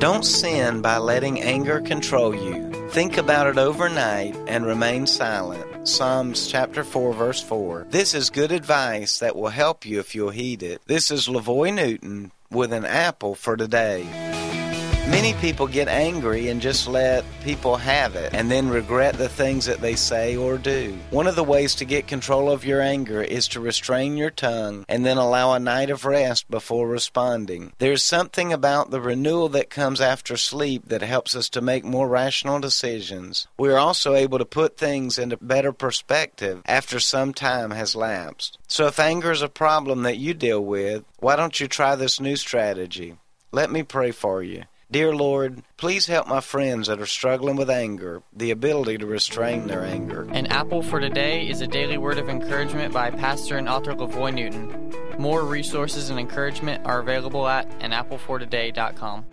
Don't sin by letting anger control you. Think about it overnight and remain silent. Psalms chapter 4 verse 4. This is good advice that will help you if you'll heed it. This is LaVoy Newton with an apple for today. Many people get angry and just let people have it and then regret the things that they say or do. One of the ways to get control of your anger is to restrain your tongue and then allow a night of rest before responding. There's something about the renewal that comes after sleep that helps us to make more rational decisions. We are also able to put things into better perspective after some time has lapsed. So if anger is a problem that you deal with, why don't you try this new strategy? Let me pray for you. Dear Lord, please help my friends that are struggling with anger, the ability to restrain their anger. An Apple for Today is a daily word of encouragement by pastor and author LaVoy Newton. More resources and encouragement are available at anapplefortoday.com.